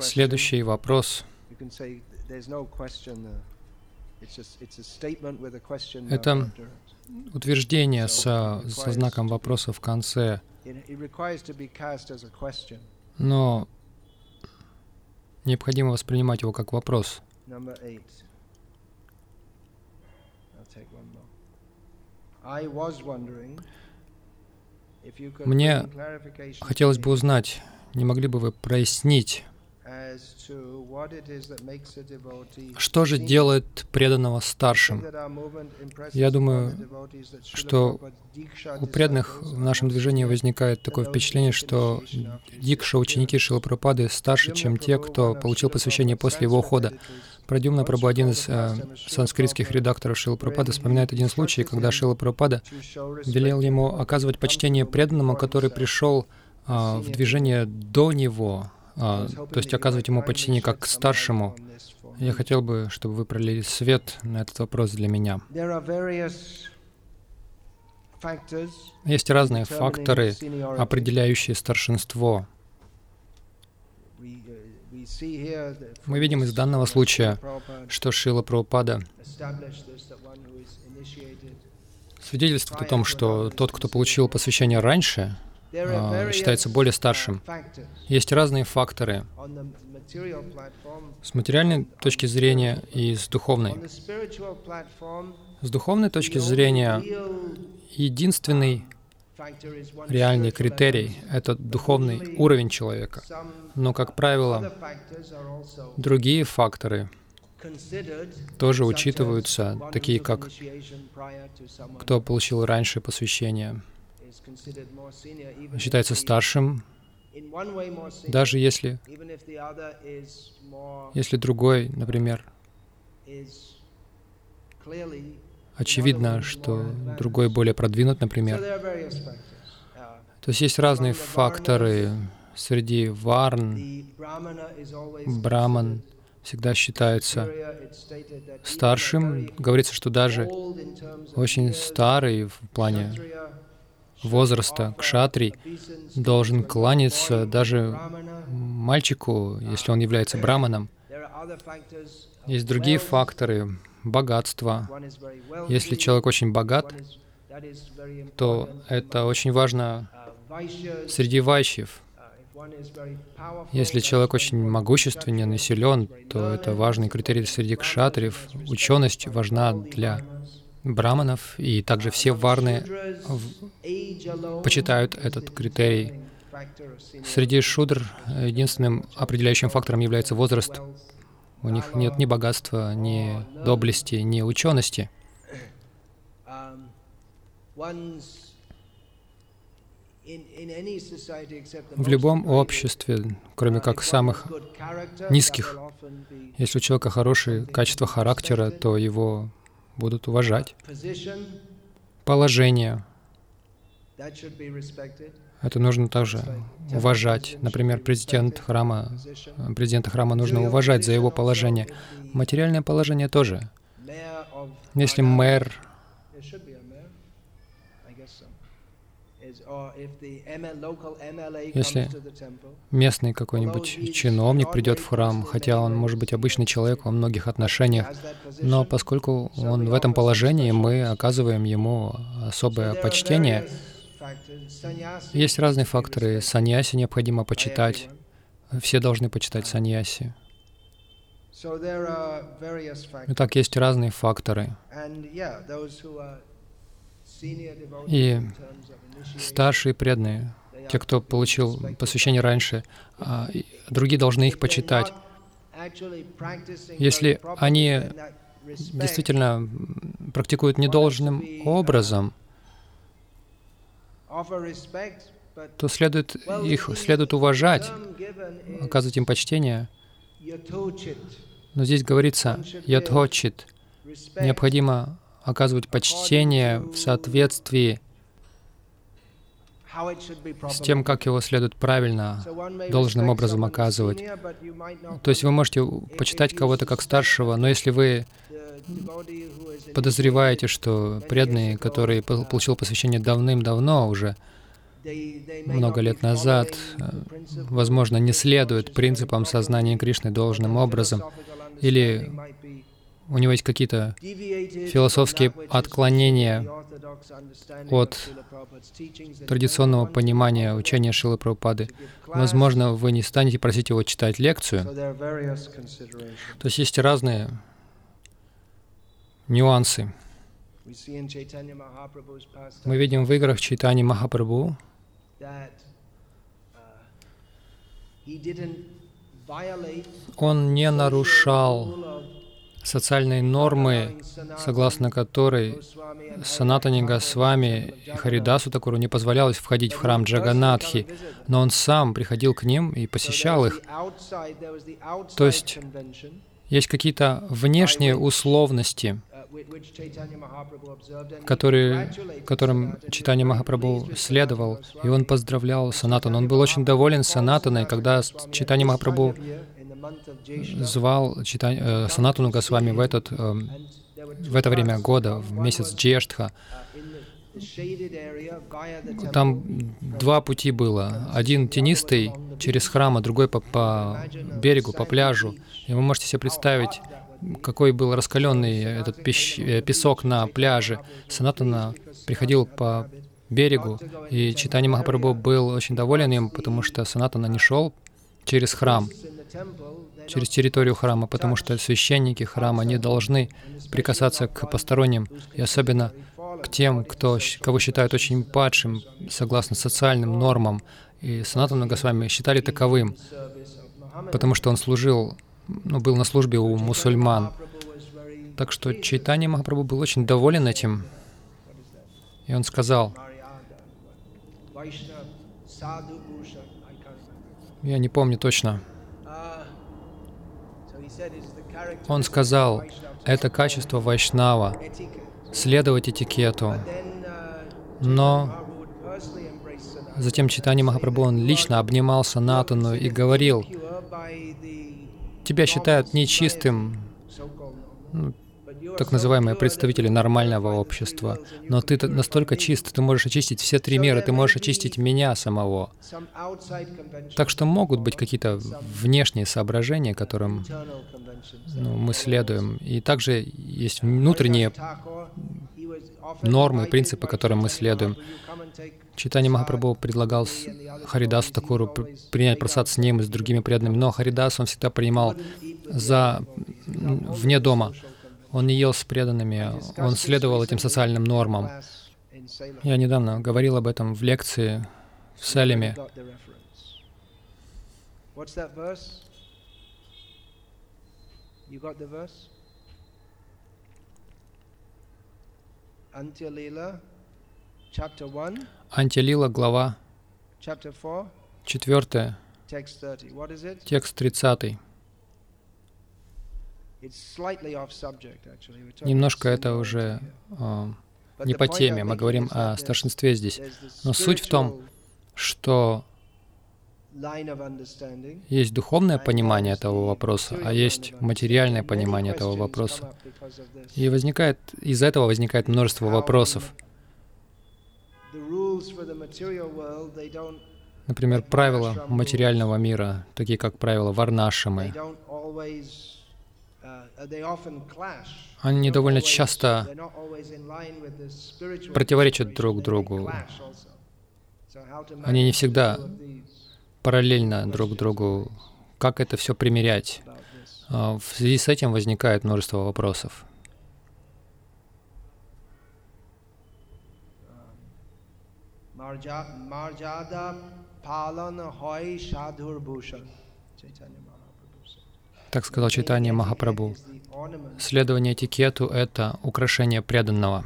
Следующий вопрос. Это утверждение со, со знаком вопроса в конце. Но необходимо воспринимать его как вопрос. Мне хотелось бы узнать, не могли бы вы прояснить, что же делает преданного старшим? Я думаю, что у преданных в нашем движении возникает такое впечатление, что дикша, ученики Шилапрапады, старше, чем те, кто получил посвящение после его ухода. Прадюмна Прабhu, один из э, санскритских редакторов Шила Прабхупады, вспоминает один случай, когда Шила Прабхупада велел ему оказывать почтение преданному, который пришел э, в движение до него, а, то есть оказывать ему почтение как к старшему. Я хотел бы, чтобы вы пролили свет на этот вопрос для меня. Есть разные факторы, определяющие старшинство. Мы видим из данного случая, что Шила Прабхупада свидетельствует о том, что тот, кто получил посвящение раньше, а, считается более старшим. Есть разные факторы с материальной точки зрения и с духовной. С духовной точки зрения единственный реальный критерий — это духовный уровень человека. Но, как правило, другие факторы тоже учитываются, такие как кто получил раньше посвящение, считается старшим, даже если, если другой, например, очевидно, что другой более продвинут, например. То есть есть разные факторы среди варн. Браман всегда считается старшим. Говорится, что даже очень старый в плане возраста кшатрий должен кланяться даже мальчику, если он является браманом. Есть другие факторы, богатство. Если человек очень богат, то это очень важно среди вайщев. Если человек очень могущественен и силен, то это важный критерий среди кшатриев. Ученость важна для браманов, и также все варны почитают этот критерий. Среди шудр единственным определяющим фактором является возраст. У них нет ни богатства, ни доблести, ни учености. В любом обществе, кроме как самых низких, если у человека хорошие качества характера, то его будут уважать. Положение. Это нужно также уважать. Например, президент храма, президента храма нужно уважать за его положение. Материальное положение тоже. Если мэр если местный какой-нибудь чиновник придет в храм, хотя он может быть обычный человек во многих отношениях, но поскольку он в этом положении, мы оказываем ему особое почтение. Есть разные факторы. Саньяси необходимо почитать. Все должны почитать саньяси. Итак, есть разные факторы. И старшие преданные, те, кто получил посвящение раньше, а, другие должны их почитать. Если они действительно практикуют недолжным образом, то следует их следует уважать, оказывать им почтение. Но здесь говорится «ятхочит». Необходимо оказывать почтение в соответствии с тем, как его следует правильно, должным образом оказывать. То есть вы можете почитать кого-то как старшего, но если вы подозреваете, что преданный, который получил посвящение давным-давно уже, много лет назад, э, возможно, не следует принципам сознания Кришны должным образом, или у него есть какие-то философские отклонения от традиционного понимания учения Шилы Прабхупады. Возможно, вы не станете просить его читать лекцию. То есть есть разные нюансы. Мы видим в играх Чайтани Махапрабху, он не нарушал социальные нормы, согласно которой Санатани Госвами и Харидасу Такуру не позволялось входить в храм Джаганатхи, но он сам приходил к ним и посещал их. То есть есть какие-то внешние условности, который, которым Читание Махапрабху следовал, и он поздравлял Санатану. Он был очень доволен Санатаной, когда Читание Махапрабху звал Читание, э, Санатану Госвами в, этот, э, в это время года, в месяц Джештха. Там два пути было. Один тенистый через храм, а другой по, по берегу, по пляжу. И вы можете себе представить, какой был раскаленный этот пещ... Э, песок на пляже. Санатана приходил по берегу, и Читани Махапрабху был очень доволен им, потому что Санатана не шел через храм, через территорию храма, потому что священники храма не должны прикасаться к посторонним, и особенно к тем, кто, кого считают очень падшим, согласно социальным нормам. И Санатана Госвами считали таковым, потому что он служил ну, был на службе у мусульман. Так что Чайтани Махапрабху был очень доволен этим. И он сказал, я не помню точно. Он сказал, это качество Вайшнава, следовать этикету. Но затем Читани Махапрабху, он лично обнимал Санатану и говорил, тебя считают нечистым, так называемые представители нормального общества. Но ты настолько чист, ты можешь очистить все три мира, ты можешь очистить меня самого. Так что могут быть какие-то внешние соображения, которым ну, мы следуем. И также есть внутренние нормы, принципы, которым мы следуем. Читани Махапрабху предлагал Харидасу Такуру принять просад с ним и с другими преданными, но Харидас он всегда принимал за вне дома. Он не ел с преданными, он следовал этим социальным нормам. Я недавно говорил об этом в лекции в Салеме. Антилила, Антилила, глава 4, текст 30. Немножко это уже э, не по теме, мы говорим о старшинстве здесь. Но суть в том, что есть духовное понимание этого вопроса, а есть материальное понимание этого вопроса. И возникает, из-за этого возникает множество вопросов. Например, правила материального мира, такие как правила Варнашамы, они довольно часто противоречат друг другу. Они не всегда параллельно друг другу. Как это все примерять? А, в связи с этим возникает множество вопросов. Марджада палана хой шадхур бушан. Так сказал читание Махапрабху. Следование этикету — это украшение преданного.